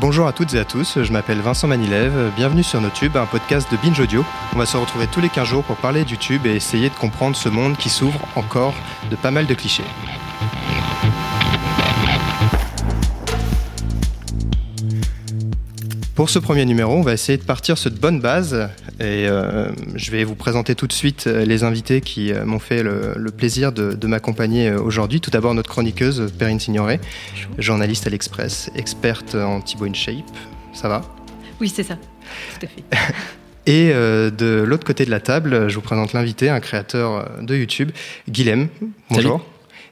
Bonjour à toutes et à tous, je m'appelle Vincent Manilève, bienvenue sur NoTube, un podcast de Binge Audio. On va se retrouver tous les 15 jours pour parler du tube et essayer de comprendre ce monde qui s'ouvre encore de pas mal de clichés. Pour ce premier numéro, on va essayer de partir sur de bonnes bases et euh, je vais vous présenter tout de suite euh, les invités qui euh, m'ont fait le, plaisir de, m'accompagner aujourd'hui. Tout d'abord notre chroniqueuse Perrine Signoret, journaliste à l'Express, experte en Thibaut InShape. Ça va? Oui, c'est ça. Tout à fait. Et de l'autre côté de la table, je vous présente l'invité, un créateur de YouTube, Guilhem. Bonjour.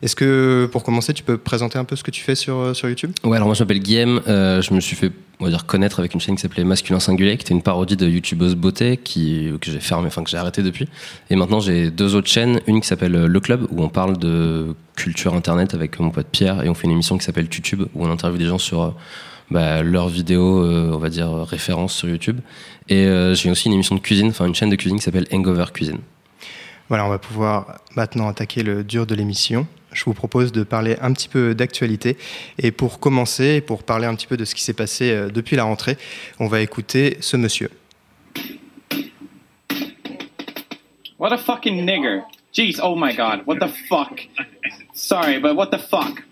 Est-ce que, pour commencer, tu peux présenter un peu ce que tu fais sur, euh, sur YouTube? Ouais, alors moi je m'appelle Guillaume, euh, je me suis fait on va dire connaître avec une chaîne qui s'appelait Masculin Singulier, qui était une parodie de youtubeuse beauté qui, que j'ai fermé, enfin que j'ai arrêté depuis. Et maintenant j'ai deux autres chaînes, une qui s'appelle euh, Le Club, où on parle de culture internet avec mon pote Pierre, et on fait une émission qui s'appelle YouTube, où on interviewe des gens sur bah, leurs vidéos, on va dire références sur YouTube. Et j'ai aussi une émission de cuisine, enfin une chaîne de cuisine qui s'appelle Hangover Cuisine. Voilà, on va pouvoir maintenant attaquer le dur de l'émission je vous propose de parler un petit peu d'actualité. Et pour commencer, pour parler un petit peu de ce qui s'est passé euh, depuis la rentrée, on va écouter ce monsieur. What a fucking nigger. Jeez, oh my god, what the fuck? Sorry, but what the fuck?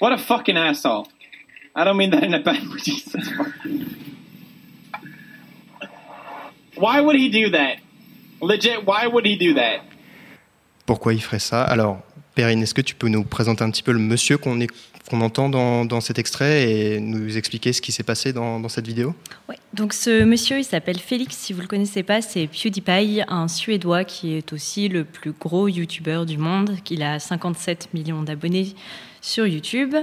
What a fucking asshole. I don't mean that in a bad way. Jesus. Why would he do that? Legit, why would he do that? pourquoi il ferait ça? Alors, Perrine, est-ce que tu peux nous présenter un petit peu le monsieur qu'on entend dans, cet extrait et nous expliquer ce qui s'est passé dans, cette vidéo? Oui, donc ce monsieur, il s'appelle Félix, si vous ne le connaissez pas, c'est PewDiePie, un Suédois qui est aussi le plus gros YouTuber du monde, qui a 57 millions d'abonnés sur YouTube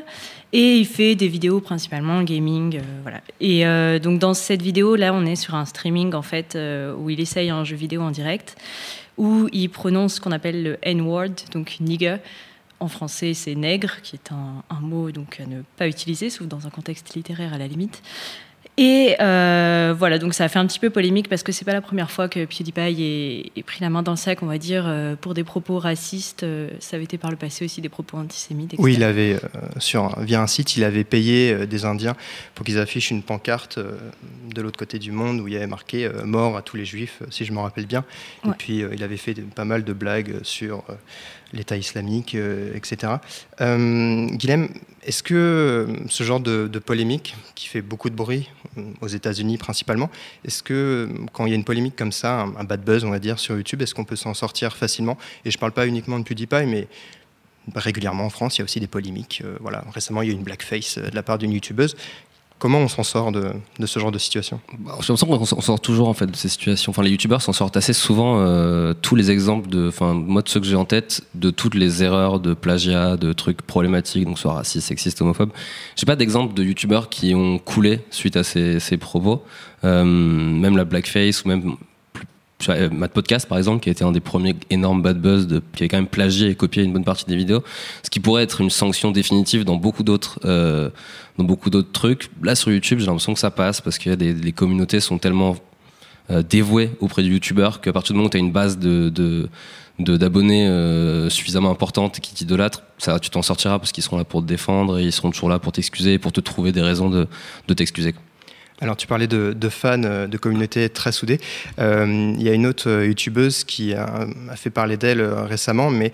et il fait des vidéos principalement gaming, euh, voilà. Et euh, donc dans cette vidéo là, on est sur un streaming en fait euh, où il essaye un jeu vidéo en direct où il prononce ce qu'on appelle le N-word, donc nigger. En français, c'est nègre, qui est un, un, mot donc à ne pas utiliser, sauf dans un contexte littéraire à la limite. Et euh, voilà, donc ça a fait un petit peu polémique parce que c'est pas la première fois que PewDiePie ait, pris la main dans le sac, on va dire, euh, pour des propos racistes. Euh, ça avait été par le passé aussi des propos antisémites. Oui, il avait, sur, via un site, il avait payé des Indiens pour qu'ils affichent une pancarte de l'autre côté du monde où il y avait marqué mort à tous les juifs, si je me rappelle bien. Et puis il avait fait pas mal de blagues sur l'État islamique, etc. Guilhem, est-ce que ce genre de, polémique qui fait beaucoup de bruit aux États-Unis principalement. Est-ce que quand il y a une polémique comme ça, un, bad buzz, on va dire, sur YouTube, est-ce qu'on peut s'en sortir facilement? Et je ne parle pas uniquement de PewDiePie, mais régulièrement en France, il y a aussi des polémiques. Euh, voilà, récemment, il y a eu une blackface euh, de la part d'une YouTubeuse. Comment on s'en sort de, ce genre de situation bah, J'ai l'impression qu'on sort toujours en fait de ces situations. Enfin, les youtubeurs s'en sortent assez souvent. Euh, tous les exemples de, enfin, moi de ceux que j'ai en tête, de toutes les erreurs de plagiat, de trucs problématiques, donc soit racistes, sexistes, homophobes. J'ai pas d'exemple de youtubeurs qui ont coulé suite à ces, propos. Euh, même la blackface ou même euh, Matt Podcast par exemple qui a été un des premiers énormes bad buzz qui avait quand même plagié et copié une bonne partie des vidéos ce qui pourrait être une sanction définitive dans beaucoup d'autres euh, dans beaucoup d'autres trucs là sur YouTube j'ai l'impression que ça passe parce que des, les communautés sont tellement euh, dévouées auprès du youtubeur qu'à partir du moment où tu as une base de, d'abonnés euh, suffisamment importante qui t'idolâtrent, tu t'en sortiras parce qu'ils seront là pour te défendre et ils seront toujours là pour t'excuser et pour te trouver des raisons de, de t'excuser. Alors tu parlais de, fans, euh, de communautés très soudées. Euh, il y a une autre euh, youtubeuse qui a, fait parler d'elle récemment, mais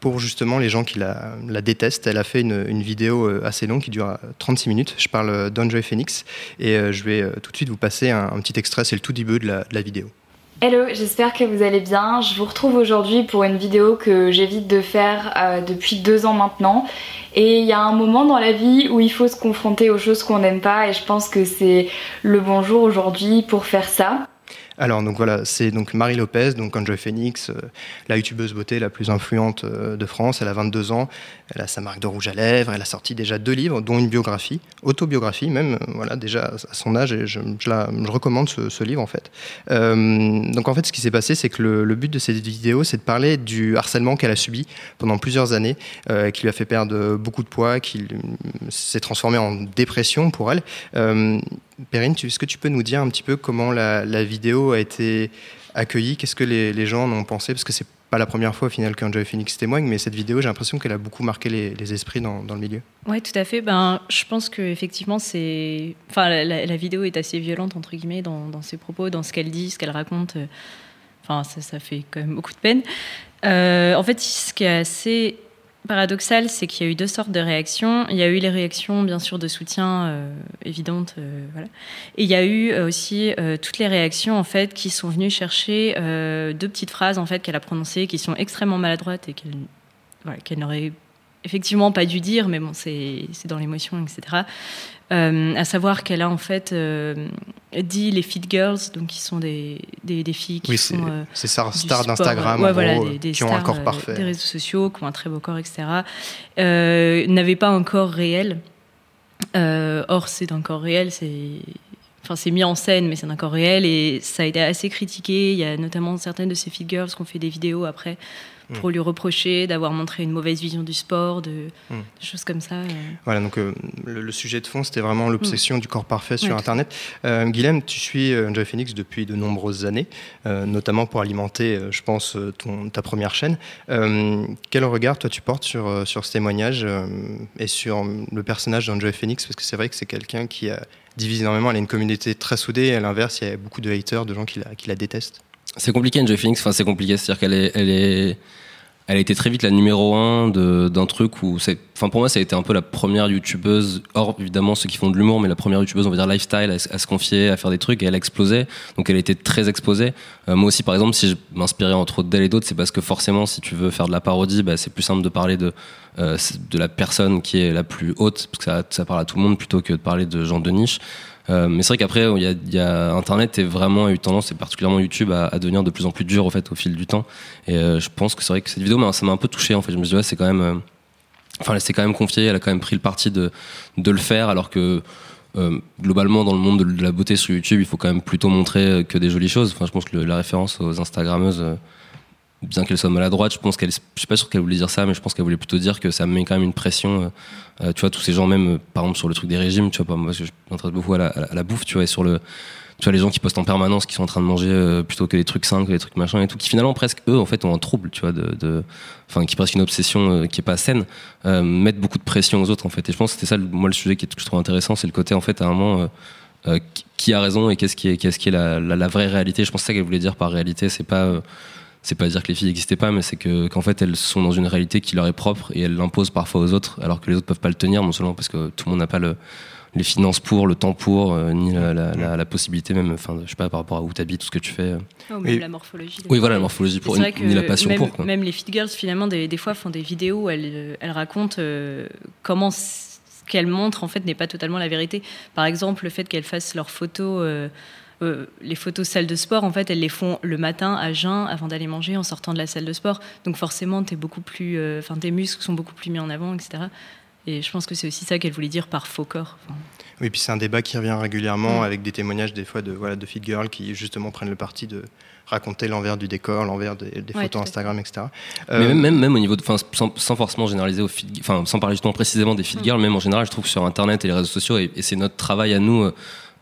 pour justement les gens qui la, détestent, elle a fait une, vidéo assez longue qui dure 36 minutes. Je parle d'Enjoy Phoenix et je vais tout de suite vous passer un, petit extrait, c'est le tout début de la vidéo. Hello, j'espère que vous allez bien. Je vous retrouve aujourd'hui pour une vidéo que j'évite de faire euh, depuis deux ans maintenant. Et il y a un moment dans la vie où il faut se confronter aux choses qu'on n'aime pas et je pense que c'est le bon jour aujourd'hui pour faire ça. Alors donc voilà, c'est donc Marie Lopez, donc Enjoy Phoenix, euh, la youtubeuse beauté la plus influente euh, de France. Elle a 22 ans, elle a sa marque de rouge à lèvres, elle a sorti déjà deux livres, dont une biographie, autobiographie même. Euh, voilà, déjà à son âge, et je, je, recommande ce, livre en fait. donc en fait, ce qui s'est passé, c'est que le, but de cette vidéo, c'est de parler du harcèlement qu'elle a subi pendant plusieurs années, qui lui a fait perdre beaucoup de poids, qui s'est transformé en dépression pour elle. Perrine, est-ce que tu peux nous dire un petit peu comment la, vidéo a été accueillie? Qu'est-ce que les, gens en ont pensé? Parce que c'est pas la première fois au final qu'Enjoy Phoenix témoigne, mais cette vidéo, j'ai l'impression qu'elle a beaucoup marqué les, esprits dans, le milieu. Oui, tout à fait. Ben, je pense qu'effectivement, c'est... Enfin, la, vidéo est assez violente, entre guillemets, dans, ses propos, dans ce qu'elle dit, ce qu'elle raconte. Enfin, ça, ça, fait quand même beaucoup de peine. Euh, en fait, ce qui est assez paradoxal, c'est qu'il y a eu deux sortes de réactions. Il y a eu les réactions, bien sûr, de soutien euh, évidentes, euh, voilà. Et il y a eu euh, aussi toutes les réactions, en fait, qui sont venues chercher deux petites phrases, en fait, qu'elle a prononcées, qui sont extrêmement maladroites et qu'elle voilà, n'aurait effectivement pas dû dire, mais bon, c'est dans l'émotion, etc. Euh, à savoir qu'elle a en fait euh, dit les Fit Girls, donc qui sont des, des, filles qui sont. Euh, c'est stars d'Instagram, qui ont un corps parfait. Des réseaux sociaux, qui ont un très beau corps, etc. N'avaient pas un corps réel. or, c'est un corps réel, c'est. Enfin, c'est mis en scène, mais c'est un corps réel et ça a été assez critiqué. Il y a notamment certaines de ces Fit Girls qui ont fait des vidéos après pour lui reprocher d'avoir montré une mauvaise vision du sport, de, hmm. choses comme ça. Euh. Voilà, donc euh, le, sujet de fond, c'était vraiment l'obsession hmm. du corps parfait sur Internet. Euh, Guilhem, tu suis Enjoy Phoenix depuis de nombreuses années, notamment pour alimenter, je pense, ton, ta première chaîne. quel regard, toi, tu portes sur, sur ce témoignage et sur le personnage d'Enjoy Phoenix? Parce que c'est vrai que c'est quelqu'un qui a divisé énormément. Elle a une communauté très soudée. À l'inverse, il y a beaucoup de haters, de gens qui la, qui la détestent. C'est compliqué, Enjoy Phoenix. Enfin, c'est compliqué. C'est-à-dire qu'elle est, elle est, elle a été très vite la numéro un d'un truc où enfin pour moi ça a été un peu la première youtubeuse, hors évidemment ceux qui font de l'humour, mais la première youtubeuse on va dire lifestyle à, se confier, à faire des trucs et elle a explosé, donc elle a été très exposée. Euh, moi aussi par exemple si je m'inspirais entre d'elle et d'autres, c'est parce que forcément si tu veux faire de la parodie, bah, c'est plus simple de parler de euh, de la personne qui est la plus haute, parce que ça, ça parle à tout le monde plutôt que de parler de gens de niche. Euh, mais c'est vrai qu'après, il y a, a, Internet est vraiment eu tendance, et particulièrement YouTube, à, devenir de plus en plus dur au fait au fil du temps. Et euh, je pense que c'est vrai que cette vidéo, ça m'a un peu touché en fait. Je me suis dit, ouais, c'est quand même, euh, enfin, elle s'est quand même confiée, elle a quand même pris le parti de, le faire, alors que globalement, dans le monde de, la beauté sur YouTube, il faut quand même plutôt montrer que des jolies choses. Enfin, je pense que la référence aux Instagrammeuses bien qu'elle soit maladroite, je pense qu'elle, je suis pas sûr qu'elle voulait dire ça, mais je pense qu'elle voulait plutôt dire que ça met quand même une pression. Euh, euh, tu vois, tous ces gens même, euh, par exemple sur le truc des régimes, tu vois, moi je m'intéresse beaucoup à la, à la, bouffe, tu vois, et sur le, tu vois les gens qui postent en permanence, qui sont en train de manger plutôt que les trucs sains, que les trucs machin et tout, qui finalement presque eux en fait ont un trouble, tu vois, de, enfin qui presque une obsession qui est pas saine, mettent beaucoup de pression aux autres en fait. Et je pense que c'était ça, moi le sujet qui, que je trouve intéressant, c'est le côté en fait à un moment. qui a raison et qu'est-ce qui est, qu'est-ce qui est la, la, vraie réalité Je pense que ça qu'elle voulait dire par réalité, c'est pas c'est pas dire que les filles n'existaient pas, mais c'est que qu'en fait elles sont dans une réalité qui leur est propre et elles l'imposent parfois aux autres, alors que les autres peuvent pas le tenir, non seulement parce que tout le monde n'a pas le, les finances pour, le temps pour, euh, ni la, la, possibilité même, enfin, je sais pas, par rapport à où tu habites, tout ce que tu fais. Oh, même la morphologie. Oui, voilà, la morphologie pour, ni, la passion même, pour. Même les fit girls, finalement, des, des, fois font des vidéos où elles, elles racontent euh, comment ce qu'elles montrent, en fait, n'est pas totalement la vérité. Par exemple, le fait qu'elles fassent leurs photos. Euh, euh, les photos salle de sport, en fait, elles les font le matin à jeun avant d'aller manger en sortant de la salle de sport. Donc forcément, es beaucoup plus, euh, tes muscles sont beaucoup plus mis en avant, etc. Et je pense que c'est aussi ça qu'elle voulait dire par faux corps. Oui, puis c'est un débat qui revient régulièrement avec des témoignages des fois de, voilà, de fit girls qui justement prennent le parti de raconter l'envers du décor, l'envers des, photos Instagram, etc. Mais même, même, au niveau de, sans, sans, forcément généraliser au enfin, sans parler justement précisément des fit mm. girls, même en général, je trouve que sur Internet et les réseaux sociaux, et, et c'est notre travail à nous. Euh,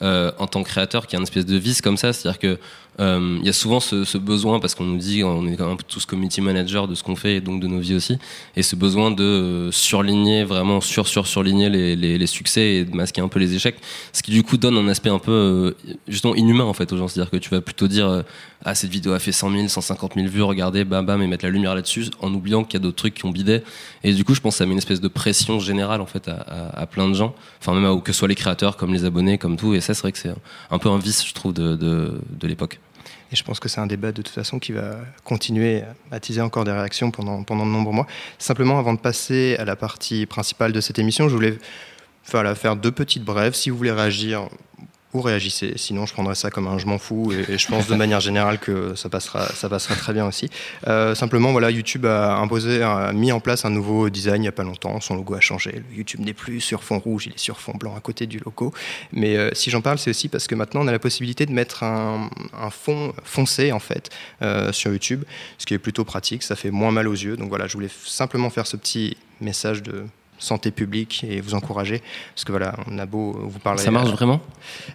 euh, en tant que créateur qui a une espèce de vice comme ça, c'est-à-dire que euh, il y a souvent ce, besoin parce qu'on nous dit on est quand même tous community manager de ce qu'on fait et donc de nos vies aussi, et ce besoin de surligner vraiment sur sur surligner les, succès et de masquer un peu les échecs, ce qui du coup donne un aspect un peu euh, justement inhumain en fait aux gens, c'est-à-dire que tu vas plutôt dire ah cette vidéo a fait 100 000, 150 000 vues, regardez bam bam et mettre la lumière là-dessus en oubliant qu'il y a d'autres trucs qui ont bidé, et du coup je pense que ça met une espèce de pression générale en fait à, à, plein de gens, enfin même à, que ce soit les créateurs comme les abonnés comme tout, et ça c'est vrai que c'est un peu un vice je trouve de, de, l'époque. Et je pense que c'est un débat de toute façon qui va continuer à attiser encore des réactions pendant, pendant de nombreux mois. Simplement, avant de passer à la partie principale de cette émission, je voulais faire deux petites brèves. Si vous voulez réagir, réagissez. Sinon, je prendrai ça comme un je m'en fous et, je pense de manière générale que ça passera, ça passera très bien aussi. Euh, simplement, voilà, YouTube a imposé, a mis en place un nouveau design il n'y a pas longtemps. Son logo a changé. YouTube n'est plus sur fond rouge, il est sur fond blanc à côté du logo. Mais euh, si j'en parle, c'est aussi parce que maintenant, on a la possibilité de mettre un, fond foncé en fait euh, sur YouTube, ce qui est plutôt pratique. Ça fait moins mal aux yeux. Donc voilà, je voulais simplement faire ce petit message de santé publique et vous encourager. Parce que voilà, on a beau vous parler. Ça marche vraiment?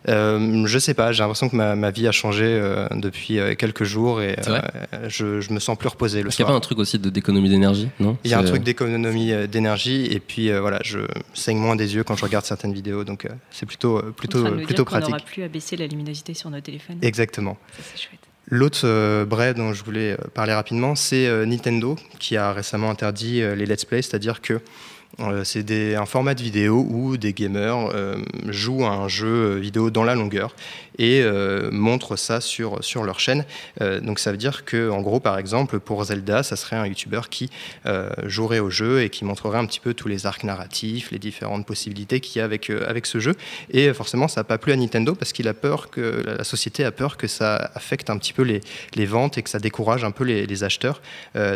Euh, Je sais pas, j'ai l'impression que ma, ma, vie a changé euh, depuis euh, quelques jours et euh, je, je, me sens plus reposé le soir. Il n'y a pas un truc aussi d'économie d'énergie, non? Il y a un truc d'économie d'énergie et puis voilà, je saigne moins des yeux quand je regarde certaines vidéos, donc c'est plutôt, plutôt, plutôt pratique. On n'aura plus à baisser la luminosité sur nos téléphones. Exactement. c'est chouette. L'autre euh, bref dont je voulais parler rapidement, c'est Nintendo qui a récemment interdit les let's play, c'est-à-dire que euh, c'est un format de vidéo où des gamers euh, jouent à un jeu vidéo dans la longueur et euh, montrent ça sur, sur leur chaîne. donc ça veut dire que, en gros, par exemple, pour Zelda, ça serait un YouTuber qui jouerait au jeu et qui montrerait un petit peu tous les arcs narratifs, les différentes possibilités qu'il y a avec, avec ce jeu. Et forcément, ça n'a pas plu à Nintendo parce qu'il a peur que la société a peur que ça affecte un petit peu les, les ventes et que ça décourage un peu les, les acheteurs.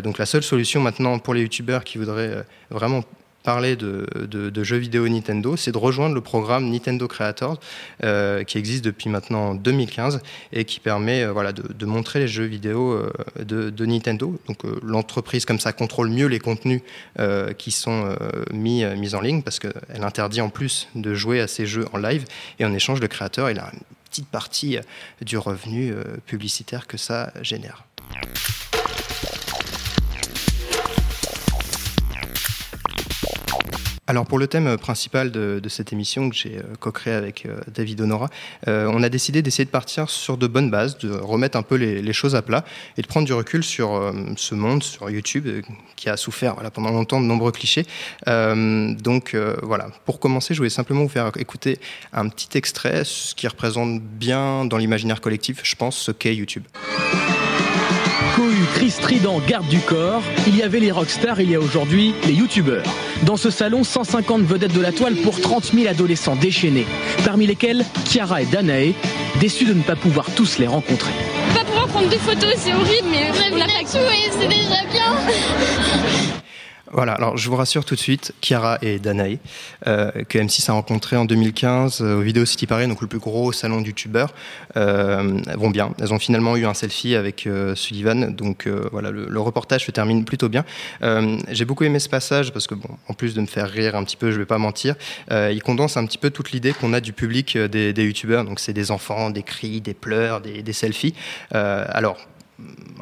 donc la seule solution maintenant pour les YouTubers qui voudraient vraiment parler de, jeux vidéo Nintendo, c'est de rejoindre le programme Nintendo Creators euh, qui existe depuis maintenant 2015 et qui permet euh, voilà, de, de, montrer les jeux vidéo euh, de, de, Nintendo. Donc l'entreprise comme ça contrôle mieux les contenus qui sont mis, mis en ligne parce qu'elle interdit en plus de jouer à ces jeux en live et en échange le créateur il a une petite partie du revenu publicitaire que ça génère. Alors pour le thème principal de, cette émission que j'ai euh, co-créé avec euh, David Honora, euh, on a décidé d'essayer de partir sur de bonnes bases, de remettre un peu les, choses à plat et de prendre du recul sur euh, ce monde, sur YouTube, euh, qui a souffert pendant longtemps de nombreux clichés. Euh, donc voilà, pour commencer, je voulais simplement vous faire écouter un petit extrait, ce qui représente bien dans l'imaginaire collectif, je pense, ce qu'est YouTube. Cohu, Chris Trident, garde du corps, il y avait les rockstars, il y a aujourd'hui les youtubeurs. Dans ce salon, 150 vedettes de la toile pour 30 000 adolescents déchaînés, parmi lesquels Chiara et Danae, déçus de ne pas pouvoir tous les rencontrer. Pas pouvoir prendre des photos, c'est horrible, mais on a pas tout et c'est déjà bien. Voilà, alors je vous rassure tout de suite, Chiara et Danae, euh, que M6 a rencontré en 2015 euh, au Vidéo City Paris, donc le plus gros salon youtubeurs, euh, vont bien. Elles ont finalement eu un selfie avec euh, Sullivan, donc voilà, le, reportage se termine plutôt bien. J'ai beaucoup aimé ce passage parce que, bon, en plus de me faire rire un petit peu, je vais pas mentir, il condense un petit peu toute l'idée qu'on a du public des, des youtubeurs. Donc c'est des enfants, des cris, des pleurs, des, des selfies. alors,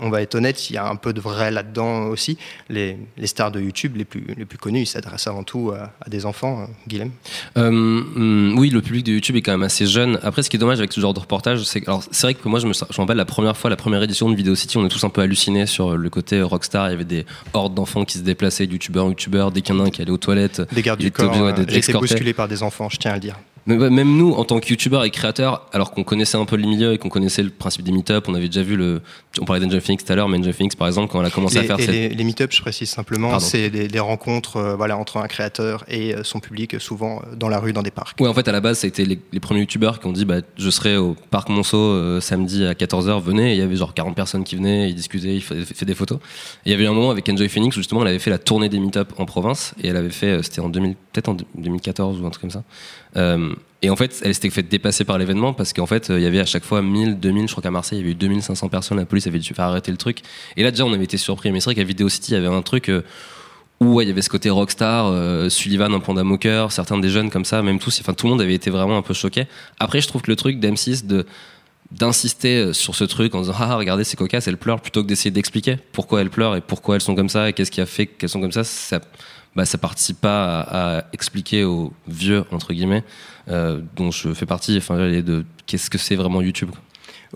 on va être honnête, il y a un peu de vrai là-dedans aussi. Les, les, stars de YouTube les plus, les plus connus, ils s'adressent avant tout à, à, des enfants, Guilhem euh, Oui, le public de YouTube est quand même assez jeune. Après, ce qui est dommage avec ce genre de reportage, c'est c'est vrai que moi, je me, je me rappelle la première fois, la première édition de Video City, on est tous un peu hallucinés sur le côté rockstar. Il y avait des hordes d'enfants qui se déplaçaient, youtubeurs, youtubeurs, dès qu'il y en a un qui allait aux toilettes. Des gardes du corps, euh, bousculé par des enfants, je tiens à le dire. Même nous, en tant que youtubeurs et créateurs, alors qu'on connaissait un peu le milieu et qu'on connaissait le principe des meet-up, on avait déjà vu le. On parlait d'Angel Phoenix tout à l'heure, mais Angel Phoenix, par exemple, quand elle a commencé les, à faire. Cette... Les, les meet-up, je précise simplement, c'est des, rencontres euh, voilà, entre un créateur et son public, souvent dans la rue, dans des parcs. Oui, en fait, à la base, ça a été les, les premiers youtubeurs qui ont dit bah, je serai au parc Monceau euh, samedi à 14h, venez. Et il y avait genre 40 personnes qui venaient, ils discutaient, ils faisaient des photos. Et il y avait un moment avec Enjoy Phoenix où justement, elle avait fait la tournée des meet-up en province et elle avait fait, euh, c'était en 2000, peut-être en 2014 ou un truc comme ça. Euh, et en fait, elle s'était fait dépasser par l'événement parce qu'en fait, il y avait à chaque fois 1000, 2000, je crois qu'à Marseille, il y avait eu 2500 personnes, la police avait dû faire arrêter le truc. Et là, déjà, on avait été surpris. Mais c'est vrai qu'à Video City, il y avait un truc euh, où il y avait ce côté rockstar, euh, Sullivan, un panda cœur, certains des jeunes comme ça, même tous, enfin, tout le monde avait été vraiment un peu choqué. Après, je trouve que le truc d'M6 de d'insister sur ce truc en disant ah regardez c'est cocasse elles pleurent plutôt que d'essayer d'expliquer pourquoi elles pleurent et pourquoi elles sont comme ça et qu'est-ce qui a fait qu'elles sont comme ça ça bah, ça participe pas à, à, expliquer aux vieux entre guillemets euh, dont je fais partie enfin de qu'est-ce que c'est vraiment YouTube quoi.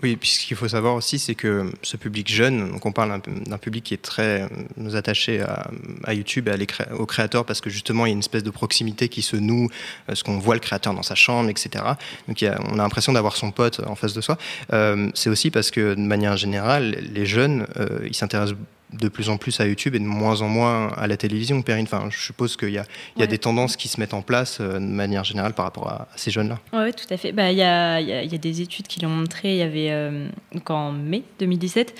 Oui, puis ce qu'il faut savoir aussi, c'est que ce public jeune, donc on parle d'un public qui est très nous attaché à, YouTube et à cré aux créateurs parce que justement il y a une espèce de proximité qui se noue, parce qu'on voit le créateur dans sa chambre, etc. Donc a, on a l'impression d'avoir son pote en face de soi. Euh, c'est aussi parce que de manière générale, les jeunes, euh, ils s'intéressent de plus en plus à YouTube et de moins en moins à la télévision, Perrine. Enfin, je suppose qu'il y a, il y a ouais. des tendances qui se mettent en place euh, de manière générale par rapport à, à ces jeunes-là. Oui, tout à fait. Bah, il, y a, il, y a, il y a des études qui l'ont montré. Il y avait euh, en mai 2017,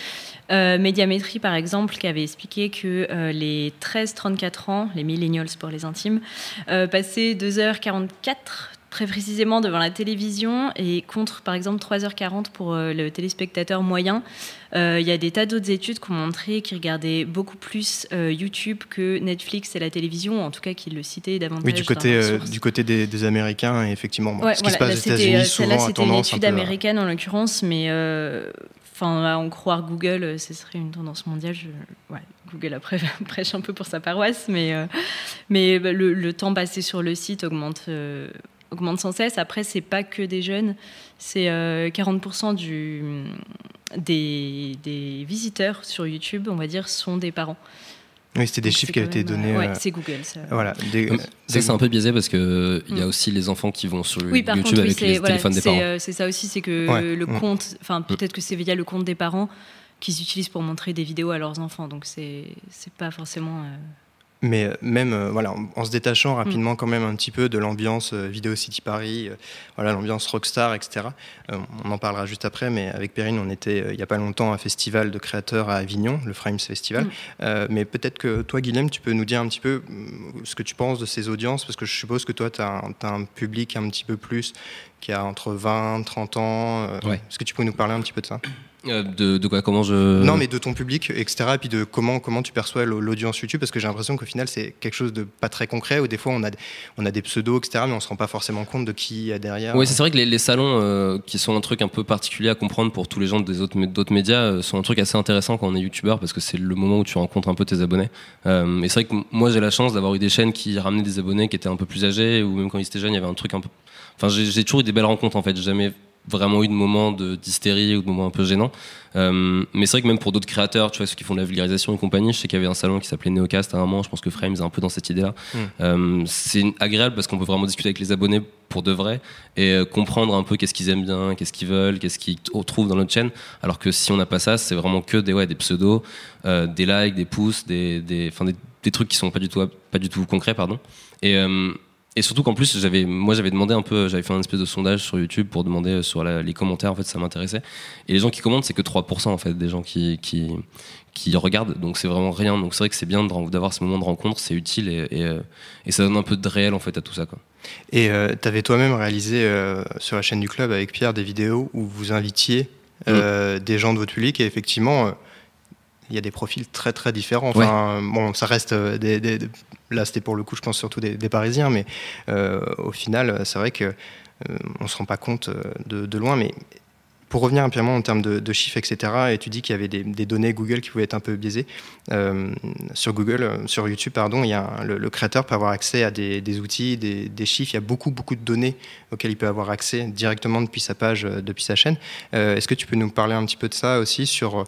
euh, Médiamétrie, par exemple, qui avait expliqué que les 13-34 ans, les millennials pour les intimes, passaient 2h44 très précisément devant la télévision et contre par exemple 3h40 pour euh, le téléspectateur moyen. Euh, il y a des tas d'autres études qui ont montré qu'ils regardaient beaucoup plus euh, YouTube que Netflix et la télévision, en tout cas qu'ils le citaient davantage. Oui, du côté, du côté des, Américains, effectivement. ce qui se passe aux États-Unis, souvent c'était une étude américaine en l'occurrence, mais enfin, à en croire Google, ce serait une tendance mondiale. Google après prêche un peu pour sa paroisse, mais, mais bah, le, le, temps passé sur le site augmente augmente sans cesse. Après, c'est pas que des jeunes, c'est 40% euh, du, des, des, visiteurs sur YouTube, on va dire, sont des parents. Oui, c'était des chiffres qui avaient été donnés. Euh, c'est Google. Ça. Voilà. ça, c'est un peu biaisé parce que il y a mm. aussi les enfants qui vont sur YouTube avec les téléphones des parents. Euh, c'est ça aussi, c'est que le mm. compte, enfin peut-être que c'est via le compte des parents qu'ils utilisent pour montrer des vidéos à leurs enfants. Donc c'est c'est pas forcément. Mais euh, même euh, voilà, en, se détachant rapidement quand même un petit peu de l'ambiance euh, Video City Paris, voilà l'ambiance rockstar, etc. on en parlera juste après, mais avec Perrine, on était il n'y a pas longtemps à un festival de créateurs à Avignon, le Frames Festival. Mm. mais peut-être que toi, Guilhem, tu peux nous dire un petit peu ce que tu penses de ces audiences, parce que je suppose que toi, tu as, as, un public un petit peu plus qui a entre 20, 30 ans. Est-ce que tu peux nous parler un petit peu de ça? Euh, de, quoi Comment je Non, mais de ton public, etc. Et puis de comment comment tu perçois l'audience YouTube, parce que j'ai l'impression qu'au final c'est quelque chose de pas très concret. Où des fois on a on a des pseudos, etc. Mais on se rend pas forcément compte de qui il y a derrière. Oui, c'est vrai que les, salons euh, qui sont un truc un peu particulier à comprendre pour tous les gens des autres d'autres médias euh, sont un truc assez intéressant quand on est youtubeur parce que c'est le moment où tu rencontres un peu tes abonnés. et c'est vrai que moi j'ai la chance d'avoir eu des chaînes qui ramenaient des abonnés qui étaient un peu plus âgés ou même quand ils étaient jeunes il y avait un truc un peu. Enfin, j'ai toujours eu des belles rencontres en fait. jamais vraiment eu de moments d'hystérie ou de moments un peu gênants. Euh, mais c'est vrai que même pour d'autres créateurs, tu vois, ceux qui font de la vulgarisation et compagnie, je sais qu'il y avait un salon qui s'appelait Neocast à un moment, je pense que Frames est un peu dans cette idée-là. Mm. Euh, c'est agréable parce qu'on peut vraiment discuter avec les abonnés pour de vrai et euh, comprendre un peu qu'est-ce qu'ils aiment bien, qu'est-ce qu'ils veulent, qu'est-ce qu'ils trouvent dans notre chaîne. Alors que si on n'a pas ça, c'est vraiment que des, ouais, des pseudos, des likes, des pouces, des, des, des, des, trucs qui sont pas du tout, pas du tout concrets, pardon. Et et surtout qu'en plus, j'avais, moi, j'avais demandé un peu, j'avais fait un espèce de sondage sur YouTube pour demander euh, sur les commentaires, en fait, ça m'intéressait. Et les gens qui commentent, c'est que 3% en fait des gens qui, qui, qui regardent, donc c'est vraiment rien. Donc c'est vrai que c'est bien d'avoir ce moment de rencontre, c'est utile et, et, euh, ça donne un peu de réel en fait à tout ça. Quoi. Et euh, tu avais toi-même réalisé sur la chaîne du club avec Pierre des vidéos où vous invitiez mm. des gens de votre public et effectivement il y a des profils très très différents. Enfin, bon, ça reste des, là c'était pour le coup, je pense surtout des, Parisiens, mais euh, au final, c'est vrai que euh, on se rend pas compte euh, de, loin, mais pour revenir un peu en termes de, chiffres, etc., et tu dis qu'il y avait des, données Google qui pouvaient être un peu biaisées. sur Google, sur YouTube, pardon, il y a le, créateur peut avoir accès à des, outils, des, des, chiffres. Il y a beaucoup, beaucoup de données auxquelles il peut avoir accès directement depuis sa page, depuis sa chaîne. Est-ce que tu peux nous parler un petit peu de ça aussi sur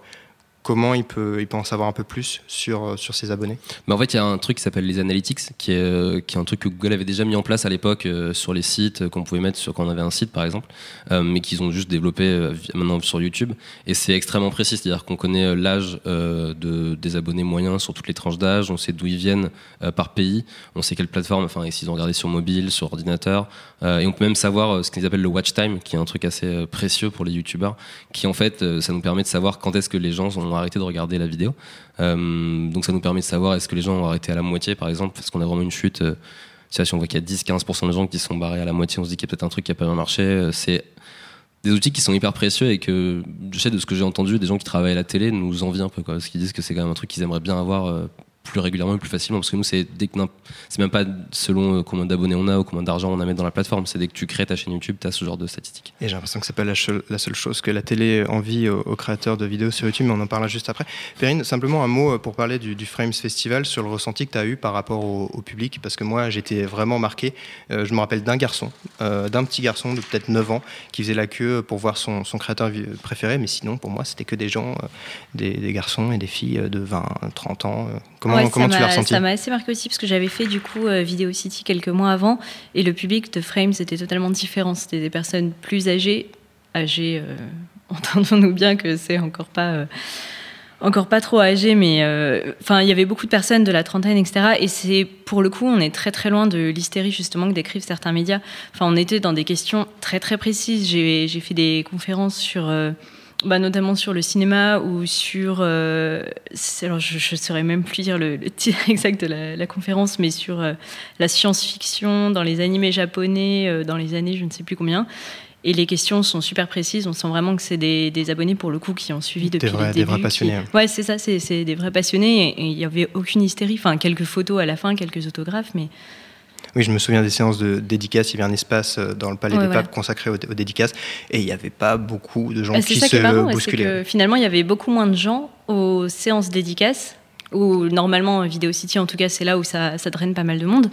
comment il peut, il peut en savoir un peu plus sur, euh, sur ses abonnés Mais En fait, il y a un truc qui s'appelle les analytics, qui est, euh, qui est un truc que Google avait déjà mis en place à l'époque euh, sur les sites qu'on pouvait mettre sur, quand on avait un site, par exemple, mais qu'ils ont juste développé maintenant sur YouTube. Et c'est extrêmement précis, c'est-à-dire qu'on connaît l'âge de, des abonnés moyens sur toutes les tranches d'âge, on sait d'où ils viennent par pays, on sait quelle plateforme, enfin, s'ils ont regardé sur mobile, sur ordinateur, et on peut même savoir ce qu'ils appellent le watch time, qui est un truc assez précieux pour les YouTubeurs, qui en fait, ça nous permet de savoir quand est-ce que les gens ont arrêté de regarder la vidéo. Euh, donc ça nous permet de savoir est-ce que les gens ont arrêté à la moitié, par exemple, parce qu'on a vraiment une chute. Euh, si on voit qu'il y a 10-15% de gens qui sont barrés à la moitié, on se dit qu'il y a peut-être un truc qui n'a pas bien marché. Euh, c'est des outils qui sont hyper précieux et que je sais de ce que j'ai entendu, des gens qui travaillent à la télé nous envient un peu, quoi, parce qu'ils disent que c'est quand même un truc qu'ils aimeraient bien avoir plus régulièrement et plus facilement parce que nous c'est dès que c'est même pas selon euh, combien d'abonnés on a ou combien d'argent on a mis dans la plateforme c'est dès que tu crées ta chaîne YouTube tu as ce genre de statistiques. Et j'ai l'impression que c'est pas la, seule chose que la télé envie aux, créateurs de vidéos sur YouTube mais on en parlera juste après. Perrine simplement un mot euh, pour parler du, Frames Festival sur le ressenti que tu as eu par rapport au, public parce que moi j'étais vraiment marqué. Euh, je me rappelle d'un garçon d'un petit garçon de peut-être 9 ans qui faisait la queue pour voir son, son créateur préféré mais sinon pour moi c'était que des gens des, des, garçons et des filles de 20 30 ans comment Comment, tu l'as ressenti Ça m'a assez marqué aussi parce que j'avais fait du coup euh, Video City quelques mois avant et le public de Frames était totalement différent. C'était des personnes plus âgées, âgées, euh, entendons-nous bien que c'est encore pas. Euh, encore pas trop âgées, mais enfin, il y avait beaucoup de personnes de la trentaine, etc. Et c'est pour le coup, on est très très loin de l'hystérie justement que décrivent certains médias. Enfin, on était dans des questions très très précises. J'ai fait des conférences sur bah, notamment sur le cinéma ou sur. euh, alors, je ne saurais même plus dire le, le titre exact de la, la conférence, mais sur euh, la science-fiction dans les animés japonais euh, dans les années je ne sais plus combien. Et les questions sont super précises. On sent vraiment que c'est des, des abonnés, pour le coup, qui ont suivi depuis Des vrais- le des début. vrais qui- passionnés, hein. Ouais, c'est ça, c'est c'est des vrais passionnés. Et il n'y avait aucune hystérie. Enfin, quelques photos à la fin, quelques autographes, mais Oui, je me souviens des séances de dédicaces. Il y avait un espace euh, dans le Palais Ouais, des voilà. Papes consacré aux, aux dédicaces. Et il n'y avait pas beaucoup de gens Ah, c'est qui ça se qui est marrant, bousculaient. que finalement il y avait beaucoup moins de gens aux séances dédicaces, où normalement Video City en tout cas c'est là où ça, ça draine pas mal de monde,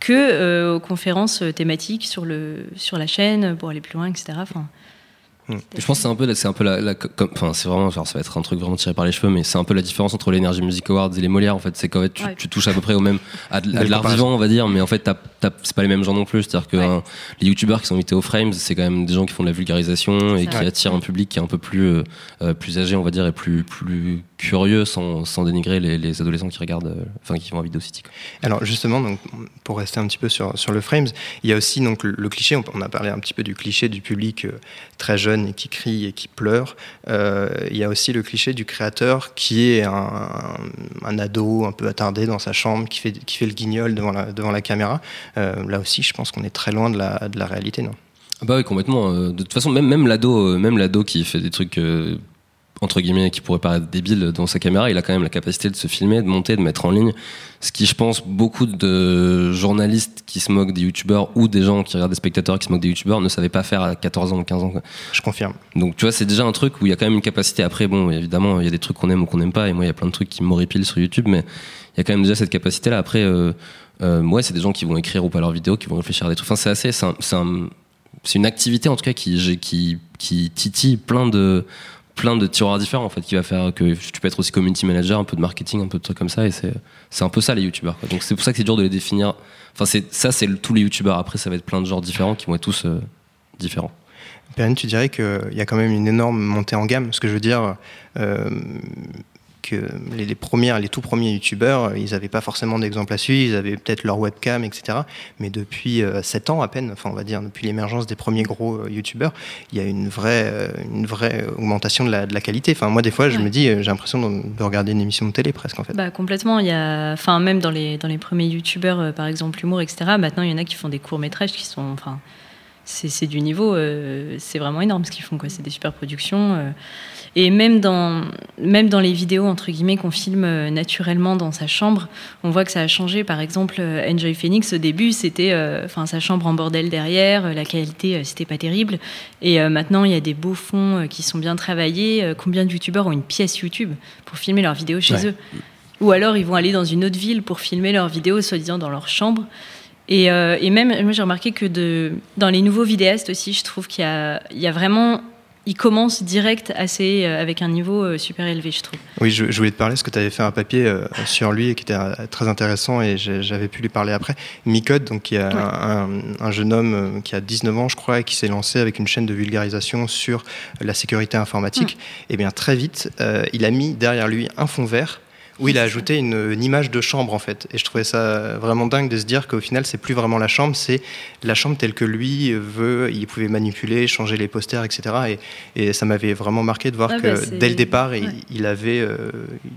que euh, aux conférences thématiques sur, le, sur la chaîne pour aller plus loin, etc. Enfin, Je pense que c'est un peu, la- c'est un peu la, la- comme- enfin c'est vraiment, genre ça va être un truc vraiment tiré par les cheveux, mais c'est un peu la différence entre l'Energy Music Awards et les Molières en fait, c'est qu'en fait tu, Ouais. tu touches à peu près au même, à de, de l'art vivant on va dire, mais en fait t'as- t'as- c'est pas les mêmes gens non plus, c'est-à-dire que Ouais. hein, les youtubeurs qui sont invités aux frames, c'est quand même des gens qui font de la vulgarisation et qui attirent un public qui est un peu plus, euh, euh, plus âgé on va dire et plus, plus curieux sans, sans dénigrer les, les adolescents qui regardent, euh, enfin qui vont à Video City. quoi. Alors justement, donc, pour rester un petit peu sur, sur le Frames, il y a aussi donc, le, le cliché, on, on a parlé un petit peu du cliché du public euh, très jeune et qui crie et qui pleure. Euh, il y a aussi le cliché du créateur qui est un, un ado un peu attardé dans sa chambre, qui fait, qui fait le guignol devant la, devant la caméra. Là aussi, je pense qu'on est très loin de la, de la réalité, non? Ah Bah oui, complètement. euh, De toute façon, même, même l'ado, même l'ado qui fait des trucs entre guillemets qui pourraient paraître débiles dans sa caméra, il a quand même la capacité de se filmer, de monter, de mettre en ligne. Ce qui, je pense, beaucoup de journalistes qui se moquent des youtubeurs ou des gens qui regardent des spectateurs qui se moquent des youtubeurs ne savaient pas faire à 14 ans ou 15 ans. Je confirme. Donc tu vois, c'est déjà un truc où il y a quand même une capacité. Après, bon, évidemment, il y a des trucs qu'on aime ou qu'on n'aime pas, et moi, il y a plein de trucs qui m'horripilent sur YouTube, mais il y a quand même déjà cette capacité-là. Après, euh, euh, ouais, c'est des gens qui vont écrire ou pas leurs vidéos, qui vont réfléchir à des trucs. Enfin, c'est assez, c'est un- une activité en tout cas qui, qui, qui titille plein de plein de tiroirs différents en fait qui va faire que tu peux être aussi community manager un peu de marketing un peu de trucs comme ça et c'est un peu ça les youtubeurs donc c'est pour ça que c'est dur de les définir. Enfin c'est ça c'est tous les youtubeurs. Après ça va être plein de genres différents qui vont être tous euh, différents. Perrine, tu dirais qu'il y a quand même une énorme montée en gamme. Ce que je veux dire, euh, que les, les premières, les tout premiers youtubeurs, ils n'avaient pas forcément d'exemple à suivre, ils avaient peut-être leur webcam, etc. Mais depuis 7 ans à peine, enfin on va dire depuis l'émergence des premiers gros euh, youtubeurs, il y a une vraie, euh, une vraie augmentation de la, de la qualité. Enfin moi des fois je me dis, euh, j'ai l'impression de, de regarder une émission de télé presque en fait. Bah, complètement. Il y a, enfin, même dans les, dans les premiers youtubeurs, euh, par exemple, humour, etc., maintenant, il y en a qui font des courts-métrages qui sont. Enfin, c'est du niveau. euh, c'est vraiment énorme ce qu'ils font, quoi. C'est des super productions. Et même dans, même dans les vidéos, entre guillemets, qu'on filme euh, naturellement dans sa chambre, on voit que ça a changé. Par exemple, euh, Enjoy Phoenix, au début, c'était euh, sa chambre en bordel derrière, la qualité, euh, c'était pas terrible. Et euh, maintenant, il y a des beaux fonds qui sont bien travaillés. Combien de youtubeurs ont une pièce YouTube pour filmer leurs vidéos chez Ouais. eux? Ou alors ils vont aller dans une autre ville pour filmer leurs vidéos, soi-disant dans leur chambre. Et, euh, et même, moi j'ai remarqué que de, dans les nouveaux vidéastes aussi, je trouve qu'il y a vraiment. Ils commencent direct assez, avec un niveau euh, super élevé, je trouve. Oui, je, je voulais te parler parce que tu avais fait un papier euh, sur lui et qui était euh, très intéressant et j'avais pu lui parler après. Micode, donc qui est un, un- un jeune homme qui a 19 ans, je crois, et qui s'est lancé avec une chaîne de vulgarisation sur la sécurité informatique. Et bien très vite, euh, il a mis derrière lui un fond vert où il a ajouté une, une image de chambre en fait. Et je trouvais ça vraiment dingue de se dire qu'au final, c'est plus vraiment la chambre, c'est la chambre telle que lui veut. Il pouvait manipuler, changer les posters, etc. Et, et ça m'avait vraiment marqué de voir Ah que bah, dès le départ, il, ouais. il avait, euh,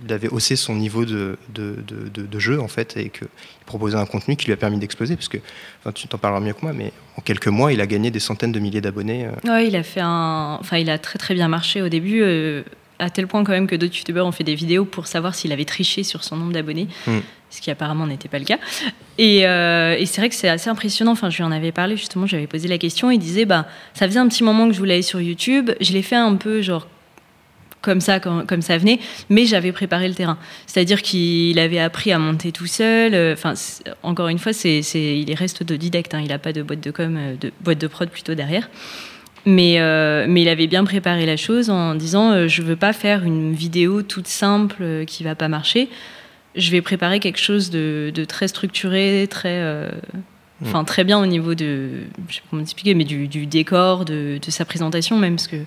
il avait haussé son niveau de, de, de- jeu en fait et qu'il proposait un contenu qui lui a permis d'exploser. Parce que enfin, tu t'en parleras mieux que moi, mais en quelques mois, il a gagné des centaines de milliers d'abonnés. euh. Ouais, il a fait un, enfin, il a très très bien marché au début, euh, à tel point quand même que d'autres youtubeurs ont fait des vidéos pour savoir s'il avait triché sur son nombre d'abonnés, Mm. ce qui apparemment n'était pas le cas. Et, euh, et c'est vrai que c'est assez impressionnant. Enfin, je lui en avais parlé justement, j'avais posé la question. Il disait, bah, ça faisait un petit moment que je voulais aller sur YouTube. Je l'ai fait un peu genre comme ça, comme, comme ça venait, mais j'avais préparé le terrain. C'est-à-dire qu'il avait appris à monter tout seul. euh, Enfin, encore une fois, c'est, c'est, il reste autodidacte. Hein, il n'a pas de boîte de com, euh, de boîte de prod plutôt derrière. Mais, euh, mais il avait bien préparé la chose en disant euh, je veux pas faire une vidéo toute simple euh, qui va pas marcher. Je vais préparer quelque chose de, de très structuré, très, euh, enfin très bien au niveau de, je sais pas comment expliquer, mais du, du décor, de, de sa présentation même, parce que,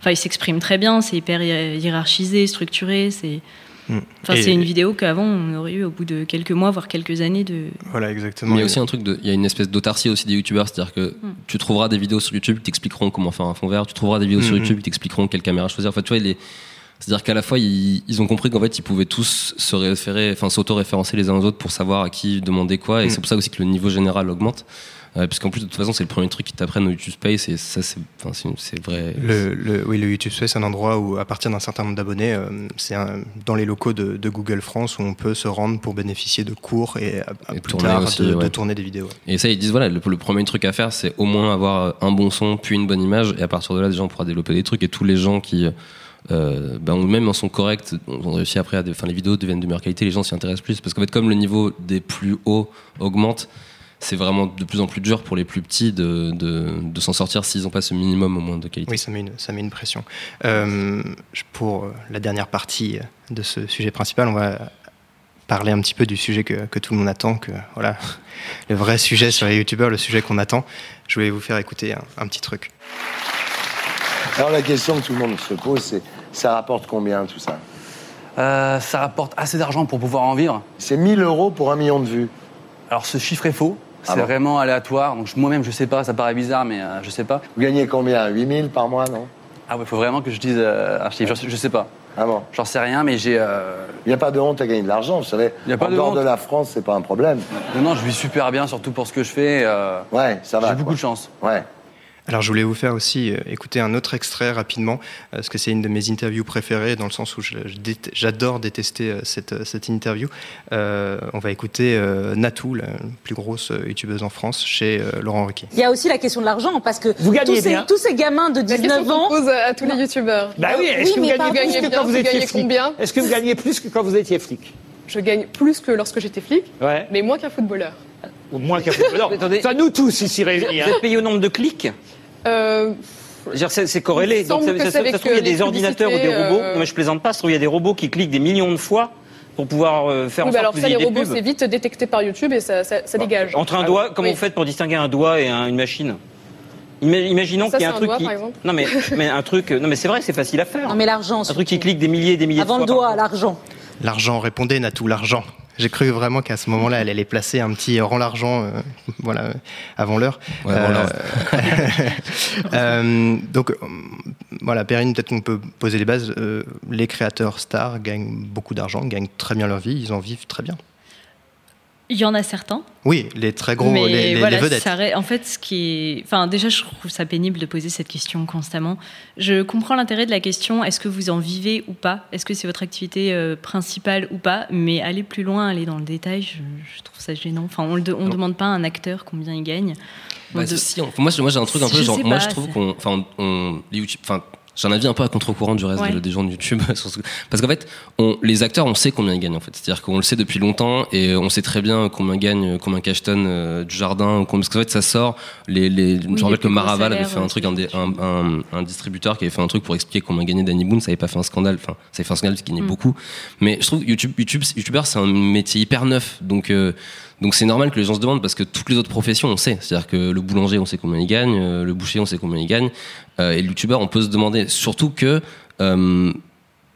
enfin, il s'exprime très bien, c'est hyper hi- hiérarchisé, structuré, c'est. Mm. Enfin, c'est une vidéo qu'avant on aurait eu au bout de quelques mois, voire quelques années de. Voilà, exactement. Mais il y a aussi un truc de, il y a une espèce d'autarcie aussi des youtubeurs, c'est-à-dire que Mm. tu trouveras des vidéos sur YouTube qui t'expliqueront comment faire un fond vert, tu trouveras des vidéos sur Mhm. YouTube qui t'expliqueront quelle caméra choisir. Enfin, tu vois, il est- c'est-à-dire qu'à la fois ils, ils ont compris qu'en fait ils pouvaient tous se référer, enfin s'auto-référencer les uns aux autres pour savoir à qui demander quoi, et Mm. c'est pour ça aussi que le niveau général augmente. Euh, parce qu'en plus de toute façon c'est le premier truc qu'ils t'apprennent au YouTube Space et ça c'est, vrai. Le, le- oui, le YouTube Space, c'est un endroit où, à partir d'un certain nombre d'abonnés, euh, c'est dans les locaux de, de Google France où on peut se rendre pour bénéficier de cours et, à- à Et plus tard aussi, de, tourner des vidéos. Et ça, ils disent voilà, le, le premier truc à faire, c'est au moins avoir un bon son, puis une bonne image, et à partir de là, déjà, on pourra développer des trucs. Et tous les gens qui, euh, ben, même en sont corrects, ont réussi après, à, des- enfin, les vidéos deviennent de meilleure qualité, les gens s'y intéressent plus. Parce qu'en fait, comme le niveau des plus hauts augmente, c'est vraiment de plus en plus dur pour les plus petits de, de, de s'en sortir s'ils n'ont pas ce minimum au moins de qualité. Oui, ça met une, ça met une pression. Euh, pour la dernière partie de ce sujet principal, on va parler un petit peu du sujet que, que tout le monde attend, que voilà, le vrai sujet sur les youtubeurs, le sujet qu'on attend. Je voulais vous faire écouter un, un petit truc. Alors la question que tout le monde se pose, c'est ça rapporte combien tout ça? Euh, ça rapporte assez d'argent pour pouvoir en vivre. C'est 1000 euros pour un million de vues. Alors ce chiffre est faux. Ah C'est bon vraiment aléatoire. Donc je- moi-même, je sais pas. Ça paraît bizarre, mais euh, je sais pas. Vous gagnez combien? 8000 par mois, non? Ah ouais, faut vraiment que je dise euh, un chiffre. Je, je sais pas. Ah bon J'en sais rien, mais j'ai. euh, Il n'y a pas de honte à gagner de l'argent, vous savez. Y a pas en de dehors honte. de la France, c'est pas un problème. Non, non, je vis super bien, surtout pour ce que je fais. euh, Ouais, ça va. J'ai beaucoup de chance. Ouais. Alors je voulais vous faire aussi euh, écouter un autre extrait rapidement, euh, parce que c'est une de mes interviews préférées, dans le sens où j'adore détester euh, cette, cette interview. Euh, on va écouter euh, Natou, la plus grosse youtubeuse en France, chez euh, Laurent Ruquier. Il y a aussi la question de l'argent parce que Vous gagnez tous, ces, bien. tous ces gamins de La question 19 qu'on ans. pose à tous les youtubeurs. Bah oui, est-ce Oui, que vous gagnez plus que quand vous étiez flic Est-ce que vous gagnez plus que quand vous étiez flic Je gagne plus que lorsque j'étais flic, Ouais. mais moins qu'un footballeur. Ou moins qu'un footballeur. Attendez. Enfin, nous tous ici réunis. hein. Vous êtes payé au nombre de clics Euh, C'est corrélé. Donc, ça, que ça- se trouve, il y a euh, des ordinateurs ou des robots. euh, Non, mais je plaisante pas. Ça se trouve, il y a des robots qui cliquent des millions de fois pour pouvoir euh, faire oui, en bah sorte alors que vous ça, les ayez robots, c'est vite détecté par YouTube et ça, ça, ça dégage. Entre un Ah doigt, oui. comment Oui. vous faites pour distinguer un doigt et un- une machine? Ima- Imaginons qu'il y a un un truc doigt, qui. par exemple Non mais, mais un truc. Non mais c'est vrai, c'est facile à faire. Non mais l'argent. Un truc qui clique des milliers et des milliers Avant de le doigt, l'argent. L'argent, répondez Natou, l'argent. J'ai cru vraiment qu'à ce moment-là, elle allait placer un petit rend l'argent, euh, voilà, euh, avant l'heure. Ouais, l'heure. Euh, donc, euh, voilà, Perrine, peut-être qu'on peut poser les bases. Euh, les créateurs stars gagnent beaucoup d'argent, gagnent très bien leur vie, ils en vivent très bien. Il y en a certains. Oui, les très gros, mais les, les- voilà, les vedettes. ça en fait, ce qui est, enfin, déjà, je trouve ça pénible de poser cette question constamment. Je comprends l'intérêt de la question est-ce que vous en vivez ou pas? Est-ce que c'est votre activité euh, principale ou pas? Mais aller plus loin, aller dans le détail, je, je trouve ça gênant. Enfin, on ne demande pas à un acteur combien il gagne. Bah, de- si, on- moi, j'ai- moi j'ai un truc un peu Je genre, sais moi pas, je trouve qu'on, enfin, on, on- les YouTube, enfin, j'ai un avis un peu à contre-courant du reste Ouais. de- des gens de YouTube, parce qu'en fait, on, les acteurs, on sait combien ils gagnent en fait, c'est-à-dire qu'on le sait depuis longtemps et on sait très bien combien gagne, combien Cashton euh, du jardin, combien- parce qu'en fait ça sort. Les, les, je me rappelle que Maraval avait fait un truc, un, des- un, un- un distributeur qui avait fait un truc pour expliquer combien gagnait Danny Boone, ça avait pas fait un scandale, enfin, ça avait fait un scandale parce qu'il gagnait Mm. beaucoup, mais je trouve que YouTube, YouTube, YouTubeur c'est un métier hyper neuf, donc. euh, donc c'est normal que les gens se demandent parce que toutes les autres professions on sait, c'est-à-dire que le boulanger on sait combien il gagne, euh, le boucher on sait combien il gagne, euh, et le youtubeur on peut se demander. Surtout que euh,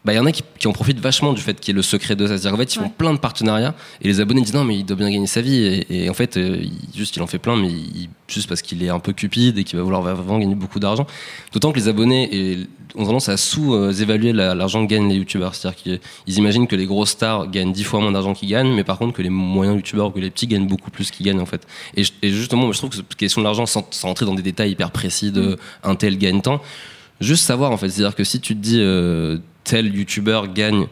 bah, il y en a qui, qui en profitent vachement du fait qu'il y ait le secret de ça. C'est-à-dire qu'en fait, ils font Ouais. plein de partenariats et les abonnés disent non, mais il doit bien gagner sa vie. Et, et en fait, euh, il, juste, il en fait plein, mais il- juste parce qu'il est un peu cupide et qu'il va vouloir vraiment gagner beaucoup d'argent. D'autant que les abonnés et, ont tendance à sous-évaluer la- l'argent que gagnent les youtubeurs. C'est-à-dire qu'ils ils imaginent que les grosses stars gagnent dix fois moins d'argent qu'ils gagnent, mais par contre que les moyens youtubeurs ou que les petits gagnent beaucoup plus qu'ils gagnent en fait. Et, justement, moi, je trouve que cette question de l'argent, sans, sans entrer dans des détails hyper précis de un tel gagne tant, juste savoir en fait. C'est-à-dire que si tu te dis euh, tel youtubeur gagne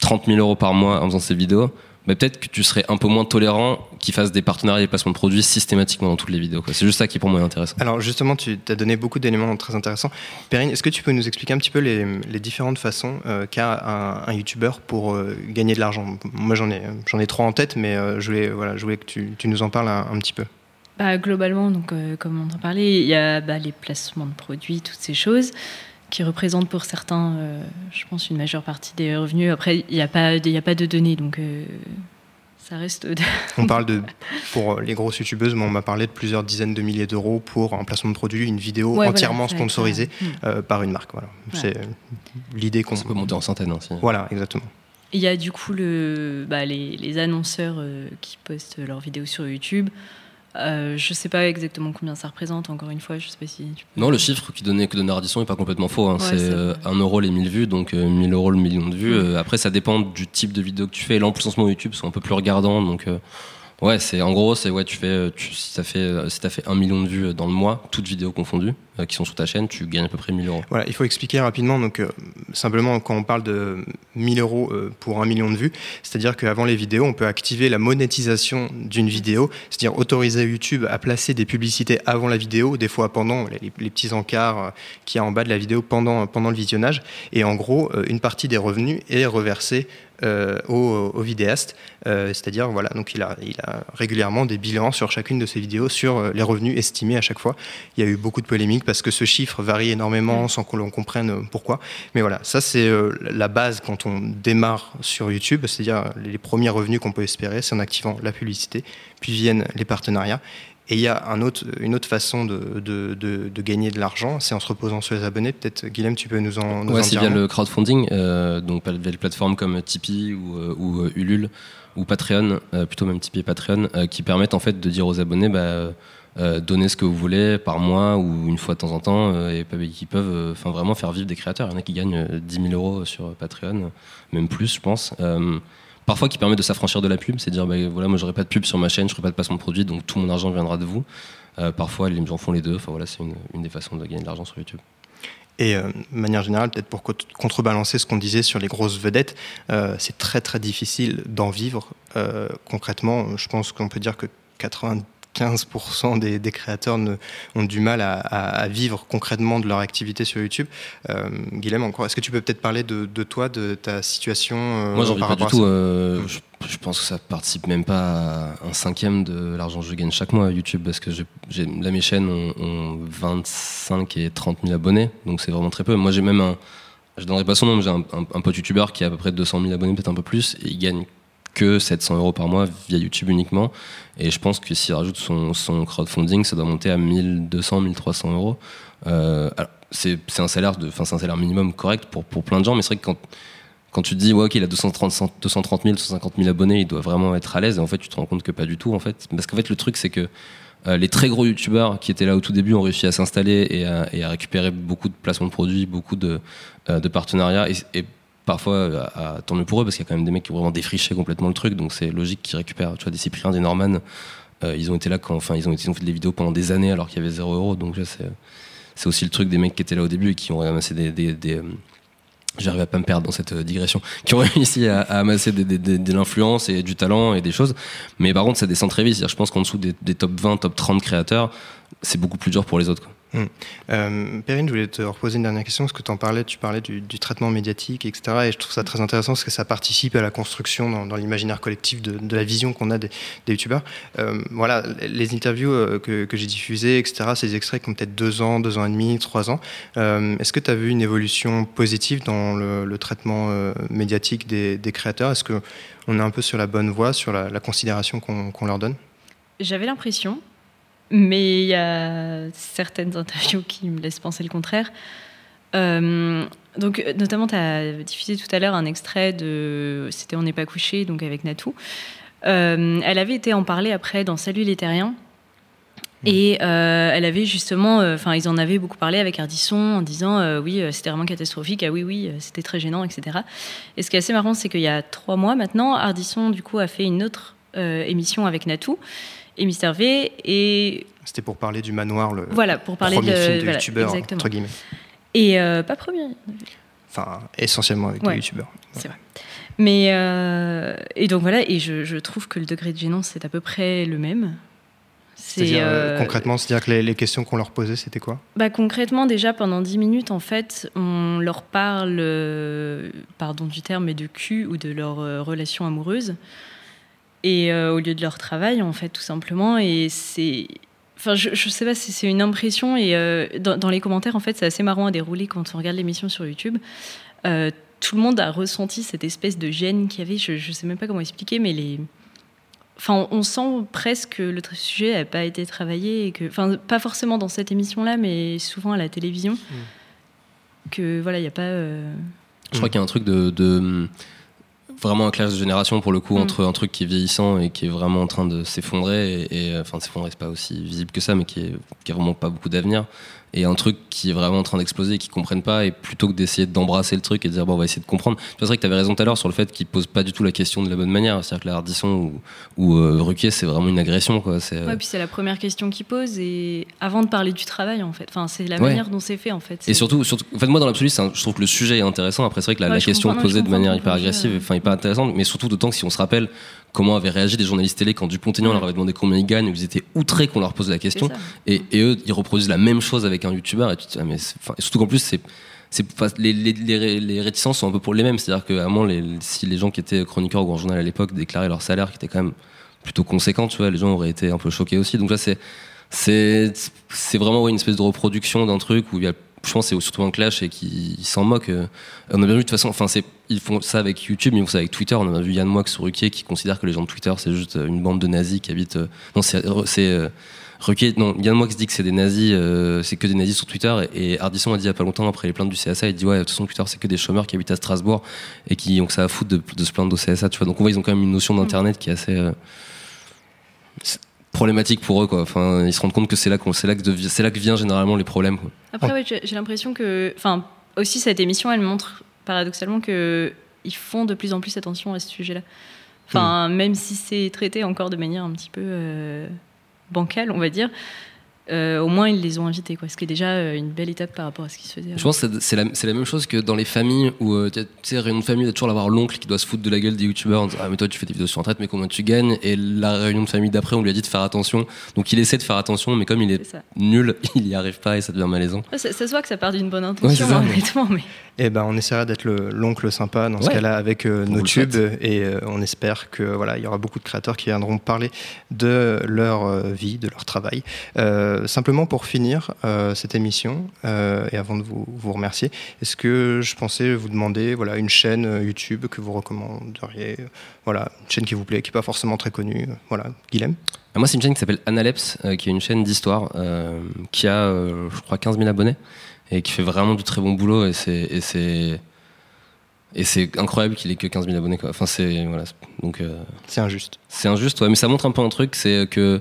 30 000 euros par mois en faisant ses vidéos, bah, peut-être que tu serais un peu moins tolérant qu'il fasse des partenariats et des placements de produits systématiquement dans toutes les vidéos. C'est juste ça qui pour moi est intéressant. Alors justement, tu as donné beaucoup d'éléments très intéressants. Perrine, est-ce que tu peux nous expliquer un petit peu les, les différentes façons euh, qu'a un, un youtubeur pour euh, gagner de l'argent? Moi j'en ai, j'en ai trois en tête, mais euh, je, voulais, voilà, je voulais que tu, tu nous en parles un, un petit peu. Bah, globalement, donc, euh, comme on en parlait, il y a bah, les placements de produits, toutes ces choses qui représentent pour certains, euh, je pense, une majeure partie des revenus. Après, il n'y a, pas de- il y a pas de données, donc euh, ça reste. de- On parle de, pour les grosses youtubeuses, mais on m'a parlé de plusieurs dizaines de milliers d'euros pour un placement de produit, une vidéo Ouais, entièrement sponsorisée euh, euh, par une marque. Voilà. Ouais. C'est l'idée qu'on. Ça peut monter en centaines. hein, si. Voilà, exactement. Il y a du coup le, bah, les, les annonceurs euh, qui postent leurs vidéos sur YouTube. Euh, je sais pas exactement combien ça représente, encore une fois, je sais pas si tu peux- Non, le chiffre qui donnait que donnait Ardisson est pas complètement faux. hein. Ouais, c'est euh, 1 euro les 1000 vues, donc euh, 1000 euros le million de vues. Euh, après, ça dépend du type de vidéo que tu fais. Là, en plus, en ce moment, YouTube sont un peu plus regardants. Donc, euh, ouais, c'est en gros, c'est ouais, tu fais, euh, si t'as fait, euh, si t'as fait 1 million de vues euh, dans le mois, toutes vidéos confondues, qui sont sur ta chaîne, tu gagnes à peu près 1000 euros. Voilà, il faut expliquer rapidement. Donc, simplement, quand on parle de 1000 euros pour un million de vues, c'est-à-dire qu'avant les vidéos, on peut activer la monétisation d'une vidéo, c'est-à-dire autoriser YouTube à placer des publicités avant la vidéo, des fois pendant les, petits encarts qu'il y a en bas de la vidéo pendant, pendant le visionnage. Et en gros, une partie des revenus est reversée euh, au, au vidéaste, Euh, c'est-à-dire voilà, donc il a, il a régulièrement des bilans sur chacune de ses vidéos sur euh, les revenus estimés à chaque fois. Il y a eu beaucoup de polémiques parce que ce chiffre varie énormément sans que l'on comprenne euh, pourquoi. Mais voilà, ça c'est la base quand on démarre sur YouTube, c'est-à-dire les premiers revenus qu'on peut espérer, c'est en activant la publicité, puis viennent les partenariats. Et il y a un autre, une autre façon de, de, de- de gagner de l'argent, c'est en se reposant sur les abonnés. Peut-être, Guilhem, tu peux nous en, nous en Ouais, c'est dire via le crowdfunding, euh, donc via les plateformes comme Tipeee ou, euh, ou, euh, Ulule ou Patreon, euh, plutôt même Tipeee et Patreon, euh, qui permettent en fait de dire aux abonnés, bah, donnez ce que vous voulez par mois ou une fois de temps en temps, et pas- qui peuvent, enfin vraiment faire vivre des créateurs. Il y en a qui gagnent euh, 10 000 euros sur Patreon, même plus, je pense. Parfois qui permet de s'affranchir de la pub, c'est dire bah, voilà moi j'aurai pas de pub sur ma chaîne, je ferai pas de placement de produit, donc tout mon argent viendra de vous. Euh, parfois les gens font les deux, enfin voilà c'est une, des façons de gagner de l'argent sur YouTube. Et euh, de manière générale, peut-être pour co- contrebalancer ce qu'on disait sur les grosses vedettes, euh, c'est très très difficile d'en vivre. Concrètement, je pense qu'on peut dire que 95% des, des créateurs ne, ont du mal à, vivre concrètement de leur activité sur YouTube. Euh, Guilhem, encore, est-ce que tu peux peut-être parler de, de toi, de ta situation euh, Moi, j'en par pas du rapport à tout. euh, je, je pense que ça participe même pas à un cinquième de l'argent que je gagne chaque mois à YouTube parce que j'ai- là, mes chaînes ont, ont 25 et 30 000 abonnés, donc c'est vraiment très peu. Moi, j'ai même un. Je donnerai pas son nom, mais j'ai un, un- un pote youtubeur qui a à peu près 200 000 abonnés, peut-être un peu plus, et il gagne que 700 euros par mois via YouTube uniquement. Et je pense que s'il rajoute son, crowdfunding, ça doit monter à 1200, 1300 euros. Euh, c'est un salaire de, un salaire minimum correct pour, pour plein de gens, mais c'est vrai que quand, quand tu te dis, ouais, ok, il a 230, 230 000, 250 000 abonnés, il doit vraiment être à l'aise. Et en fait, tu te rends compte que pas du tout, en fait. Parce qu'en fait, le truc, c'est que euh, les très gros youtubeurs qui étaient là au tout début ont réussi à s'installer et à, récupérer beaucoup de placements de produits, beaucoup de, euh, de partenariats. Parfois, euh, à- tant mieux pour eux, parce qu'il y a quand même des mecs qui ont vraiment défriché complètement le truc. Donc, c'est logique qu'ils récupèrent, tu vois, des Cypriens, des Norman. euh, ils ont été là quand, enfin, ils ont, été- ils ont fait des vidéos pendant des années alors qu'il y avait 0 euros. Donc, c'est, c'est aussi le truc des mecs qui étaient là au début et qui ont ramassé des, des, euh, J'arrive à pas me perdre dans cette digression. Qui ont réussi à, amasser de l'influence et du talent et des choses. Mais par contre, ça descend très vite. Je pense qu'en dessous des, des top 20, top 30 créateurs, c'est beaucoup plus dur pour les autres. Hum. Euh, Perrine, je voulais te reposer une dernière question, parce que tu en parlais, tu parlais du, traitement médiatique, etc. Et je trouve ça très intéressant parce que ça participe à la construction dans, l'imaginaire collectif de, la vision qu'on a des, des youtubeurs. Euh, voilà, les interviews euh, que, j'ai diffusées, etc., ces extraits qui ont peut-être deux ans, deux ans et demi, trois ans. Euh, Est-ce que tu as vu une évolution positive dans le, traitement médiatique des, créateurs? Est-ce qu'on est un peu sur la bonne voie, sur la, considération qu'on leur donne? J'avais l'impression, mais il y a certaines interviews qui me laissent penser le contraire. Euh, donc, notamment, tu as diffusé tout à l'heure un extrait de. C'était On n'est pas couché, donc avec Natou. Euh, elle avait été en parler après dans Salut les Terriens. Et euh, elle avait justement, euh, enfin, ils en avaient beaucoup parlé avec Ardisson en disant euh, oui, euh, c'était vraiment catastrophique, ah oui, oui, euh, c'était très gênant, etc. Et ce qui est assez marrant, c'est qu'il y a trois mois maintenant, Ardisson, du coup, a fait une autre euh, émission avec Natou et Mister V. Et C'était pour parler du manoir, le Voilà, pour parler premier de- film de voilà, youtubeur, entre guillemets. Et euh, pas premier. Enfin, essentiellement avec Ouais, des youtubeurs. C'est vrai. Mais euh, et donc voilà, et je, je trouve que le degré de gênance c'est à peu près le même. C'est C'est-à-dire, euh, concrètement, c'est-à-dire que les, les questions qu'on leur posait, c'était quoi? Bah, concrètement déjà pendant 10 minutes en fait, on leur parle, pardon du terme, mais de cul ou de leur relation amoureuse. Et euh, au lieu de leur travail en fait tout simplement. Et c'est Enfin, je, je sais pas si c'est une impression et euh, dans, dans les commentaires en fait c'est assez marrant à dérouler quand on regarde l'émission sur YouTube. Euh, tout le monde a ressenti cette espèce de gêne qu'il y avait. Je, je sais même pas comment expliquer, mais les, enfin, on sent presque que le sujet n'a pas été travaillé et que, enfin, pas forcément dans cette émission-là, mais souvent à la télévision. Que voilà, il n'y a pas. euh, Je crois qu'il y a un truc de, de- vraiment un clash de génération pour le coup Mm. entre un truc qui est vieillissant et qui est vraiment en train de s'effondrer et, et, euh, enfin s'effondrer c'est pas aussi visible que ça mais qui est, qui a vraiment pas beaucoup d'avenir et un truc qui est vraiment en train d'exploser et qui comprennent pas et plutôt que d'essayer d'embrasser le truc et de dire bon on va essayer de comprendre c'est vrai que tu avais raison tout à l'heure sur le fait qu'ils posent pas du tout la question de la bonne manière c'est-à-dire que la Hardisson ou, ou euh, Ruquier c'est vraiment une agression quoi c'est euh, Ouais, puis c'est la première question qu'il pose et avant de parler du travail en fait. Enfin, c'est la Ouais. manière dont c'est fait en fait. Et surtout, surtout, en fait, moi dans l'absolu, un- je trouve que le sujet est intéressant. Après, c'est vrai que la, Ouais, la question posée de manière hyper agressive, enfin, hyper intéressante, mais surtout d'autant que si on se rappelle comment avaient réagi des journalistes télé quand Dupont-Aignan leur avait demandé combien ils gagnent, ils étaient outrés qu'on leur pose la question, et, et eux, ils reproduisent la même chose avec un youtubeur, et tu te dis, ah, mais surtout qu'en plus, c'est les, les, les, ré- les réticences sont un peu pour les mêmes. C'est-à-dire que, à les, si les gens qui étaient chroniqueurs au Grand Journal à l'époque déclaraient leur salaire, qui était quand même plutôt conséquent, tu vois, les gens auraient été un peu choqués aussi. Donc là, c'est c'est c'est vraiment ouais, une espèce de reproduction d'un truc où il y a je pense que c'est surtout un clash et qu'ils ils s'en moquent. Euh, On a bien vu de toute façon, enfin ils font ça avec YouTube, mais ils font ça avec Twitter. On a vu Yann Moix sur Ruquier qui considère que les gens de Twitter c'est juste une bande de nazis qui habitent. euh, non, c'est euh, Ruquier, non, Yann Moix dit que c'est des nazis, euh, c'est que des nazis sur Twitter. Et, et Ardisson a dit il y a pas longtemps après les plaintes du CSA, il dit ouais, de toute façon Twitter c'est que des chômeurs qui habitent à Strasbourg et qui ont que ça à foutre de, se plaindre au CSA. Tu vois, donc on voit ils ont quand même une notion d'internet qui est assez euh, problématique pour eux quoi. Enfin, ils se rendent compte que c'est là qu'on, c'est là que c'est là que vient généralement les problèmes. Quoi. Après, ouais, j'ai l'impression que, enfin, aussi cette émission, elle montre paradoxalement que ils font de plus en plus attention à ce sujet-là. Enfin, même si c'est traité encore de manière un petit peu euh, bancale, on va dire. Euh, au moins, ils les ont invités, quoi. Ce qui est déjà euh, une belle étape par rapport à ce qui se faisait. Je pense que c'est- la, même chose que dans les familles où, euh, tu sais, réunion de famille, il y a toujours avoir l'oncle qui doit se foutre de la gueule des youtubeurs en disant Ah, mais toi, tu fais des vidéos sur Internet, mais combien tu gagnes? Et la réunion de famille d'après, on lui a dit de faire attention. Donc il essaie de faire attention, mais comme il est, nul, il y arrive pas et ça devient malaisant. Ouais, ça, ça se voit que ça part d'une bonne intention, ça. honnêtement, mais Eh ben, on essaiera d'être le- l'oncle sympa dans ce cas-là avec euh, nos tubes et euh, on espère que voilà, il y aura beaucoup de créateurs qui viendront parler de leur euh, vie, de leur travail. Euh, simplement pour finir euh, cette émission euh, et avant de vous, vous remercier, est-ce que je pensais vous demander voilà une chaîne euh, YouTube que vous recommanderiez, euh, voilà une chaîne qui vous plaît, qui n'est pas forcément très connue, euh, voilà Guilhem? Ah, Moi, c'est une chaîne qui s'appelle Analeps, euh, qui est une chaîne d'histoire, euh, qui a, euh, je crois, 15 000 abonnés et qui fait vraiment du très bon boulot. Et c'est, et c'est, et c'est incroyable qu'il ait que 15 000 abonnés. Quoi. Enfin, c'est, voilà, donc, euh, C'est injuste. c'est injuste, ouais, mais ça montre un peu un truc, c'est que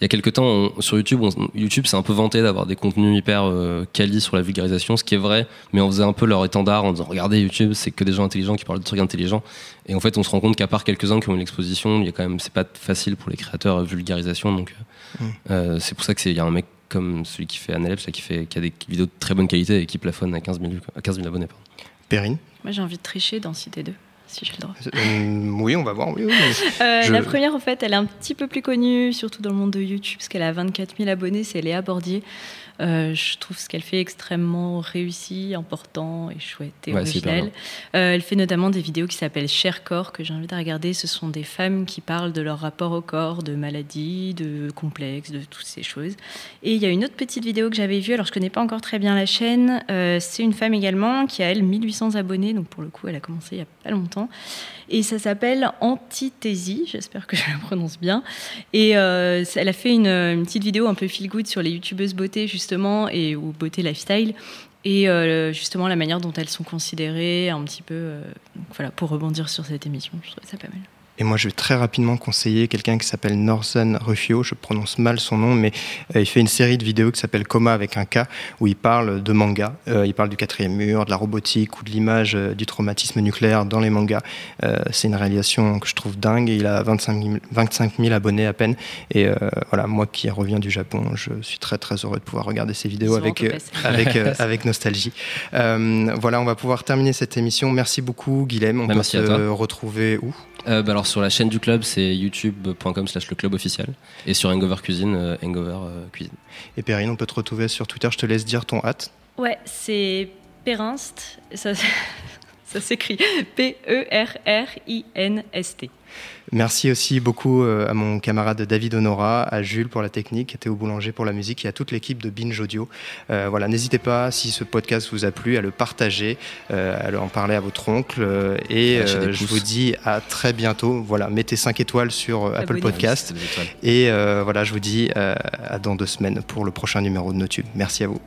il y a quelques temps, on- sur YouTube, on- YouTube s'est un peu vanté d'avoir des contenus hyper euh, quali sur la vulgarisation, ce qui est vrai, mais on faisait un peu leur étendard en disant regardez YouTube, c'est que des gens intelligents qui parlent de trucs intelligents. Et en fait, on se rend compte qu'à part quelques-uns qui ont une exposition, il y a quand même, c'est pas facile pour les créateurs euh, vulgarisation, donc euh, Mm. euh, c'est pour ça que c'est, il y a un mec comme celui qui fait Analeps, là, qui fait, qui a des vidéos de très bonne qualité et qui plafonne à 15 000, vues, quoi, à 15 000 abonnés. Pardon. Perrine? Moi j'ai envie de tricher dans Cité 2, si j'ai le droit. Euh, Oui, on va voir. Oui, oui, oui. Euh, Je- La première, en fait, elle est un petit peu plus connue, surtout dans le monde de YouTube, parce qu'elle a 24 000 abonnés, c'est Léa Bordier. Euh, je trouve ce qu'elle fait extrêmement réussi, important et chouette et Ouais, originel. Euh, elle fait notamment des vidéos qui s'appellent Cher Corps, que j'invite à regarder. Ce sont des femmes qui parlent de leur rapport au corps, de maladies, de complexes, de toutes ces choses. Et il y a une autre petite vidéo que j'avais vue, alors je connais pas encore très bien la chaîne. Euh, c'est une femme également qui a, elle, 1800 abonnés, donc pour le coup, elle a commencé il y a pas longtemps. Et ça s'appelle Antithésie, j'espère que je la prononce bien. Et euh, elle a fait une, petite vidéo un peu feel good sur les youtubeuses beauté, justement, et, ou beauté lifestyle. Et euh, justement, la manière dont elles sont considérées, un petit peu. euh, voilà, pour rebondir sur cette émission, je trouvais ça pas mal. Et moi, je vais très rapidement conseiller quelqu'un qui s'appelle Northern Rufio. Je prononce mal son nom, mais euh, il fait une série de vidéos qui s'appelle Coma avec un K, où il parle de manga. Euh, il parle du quatrième mur, de la robotique ou de l'image euh, du traumatisme nucléaire dans les mangas. Euh, c'est une réalisation que je trouve dingue. Il a 25 000, 25 000 abonnés à peine. Et euh, voilà, moi qui reviens du Japon, je suis très très heureux de pouvoir regarder ces vidéos avec, euh, avec, euh, avec nostalgie. Euh, voilà, on va pouvoir terminer cette émission. Merci beaucoup, Guilhem. On Bah, peut toi. retrouver où? Euh, bah alors sur la chaîne du club, c'est youtube.com slash le club officiel. Et sur Hangover Cuisine, euh, Hangover euh, Cuisine. Et Perrine, on peut te retrouver sur Twitter. Je te laisse dire ton hâte. Ouais, c'est Périnst. Ça, ça s'écrit P-E-R-R-I-N-S-T. Merci aussi beaucoup euh, à mon camarade David Honora, à Jules pour la technique, à Théo Boulanger pour la musique et à toute l'équipe de Binge Audio. Euh, voilà, n'hésitez pas, si ce podcast vous a plu, à le partager, euh, à en parler à votre oncle. euh, et euh, je vous dis à très bientôt. Voilà, mettez 5 étoiles sur Apple. Podcast. Et euh, voilà, je vous dis euh, à dans deux semaines pour le prochain numéro de NoTube. Merci à vous.